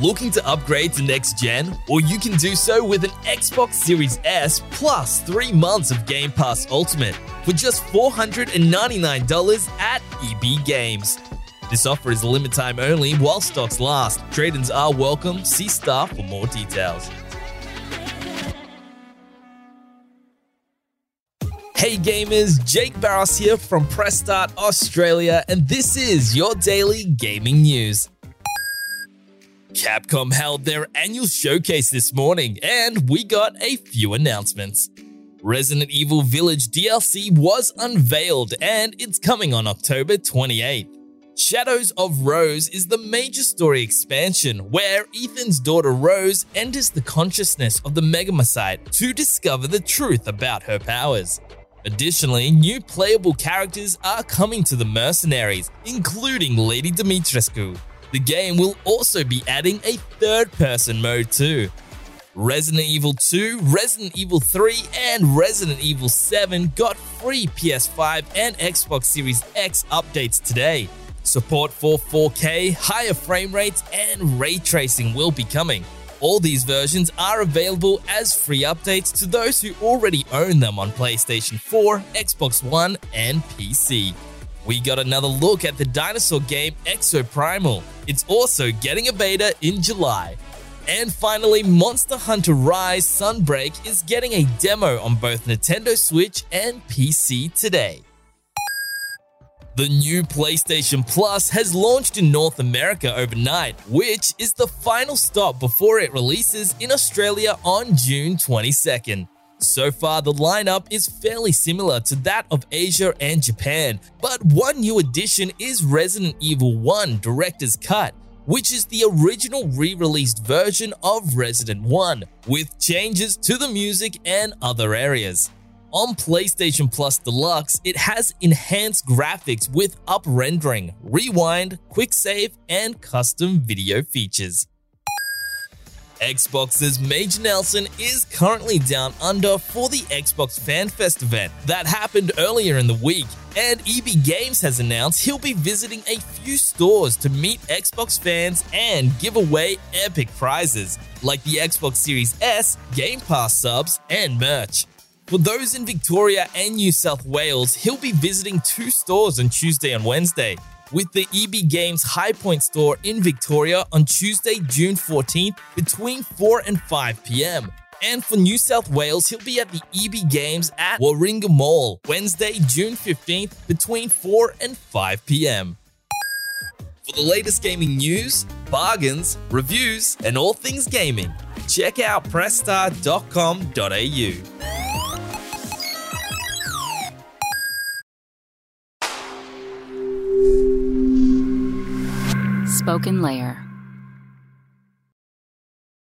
Looking to upgrade to next gen? Or you can do so with an Xbox Series S plus three months of Game Pass Ultimate for just $499 at EB Games. This offer is limit time only while stocks last. Trade-ins are welcome. See staff for more details. Hey gamers, Jake Barros here from Press Start Australia, and this is your daily gaming news. Capcom held their annual showcase this morning, and we got a few announcements. Resident Evil Village DLC was unveiled, and it's coming on October 28th. Shadows of Rose is the major story expansion where Ethan's daughter Rose enters the consciousness of the Megamycete to discover the truth about her powers. Additionally, new playable characters are coming to the Mercenaries, including Lady Dimitrescu. The game will also be adding a third person mode too. Resident Evil 2, Resident Evil 3, and Resident Evil 7 got free PS5 and Xbox Series X updates today. Support for 4K, higher frame rates, and ray tracing will be coming. All these versions are available as free updates to those who already own them on PlayStation 4, Xbox One, and PC. We got another look at the dinosaur game Exoprimal. It's also getting a beta in July. And finally, Monster Hunter Rise Sunbreak is getting a demo on both Nintendo Switch and PC today. The new PlayStation Plus has launched in North America overnight, which is the final stop before it releases in Australia on June 22nd. So far, the lineup is fairly similar to that of Asia and Japan, but one new addition is Resident Evil 1 Director's Cut, which is the original re released version of Resident 1, with changes to the music and other areas. On PlayStation Plus Deluxe, it has enhanced graphics with up rendering, rewind, quick save, and custom video features. Xbox's Major Nelson is currently down under for the Xbox Fan Fest event that happened earlier in the week, and EB Games has announced he'll be visiting a few stores to meet Xbox fans and give away epic prizes like the Xbox Series S, Game Pass subs, and merch. For those in Victoria and New South Wales, he'll be visiting two stores on Tuesday and Wednesday, with the EB Games Highpoint store in Victoria on Tuesday, June 14th between 4 and 5 pm. And for New South Wales, he'll be at the EB Games at Warringah Mall, Wednesday, June 15th between 4 and 5 pm. For the latest gaming news, bargains, reviews, and all things gaming, check out pressstart.com.au. SpokenLayer.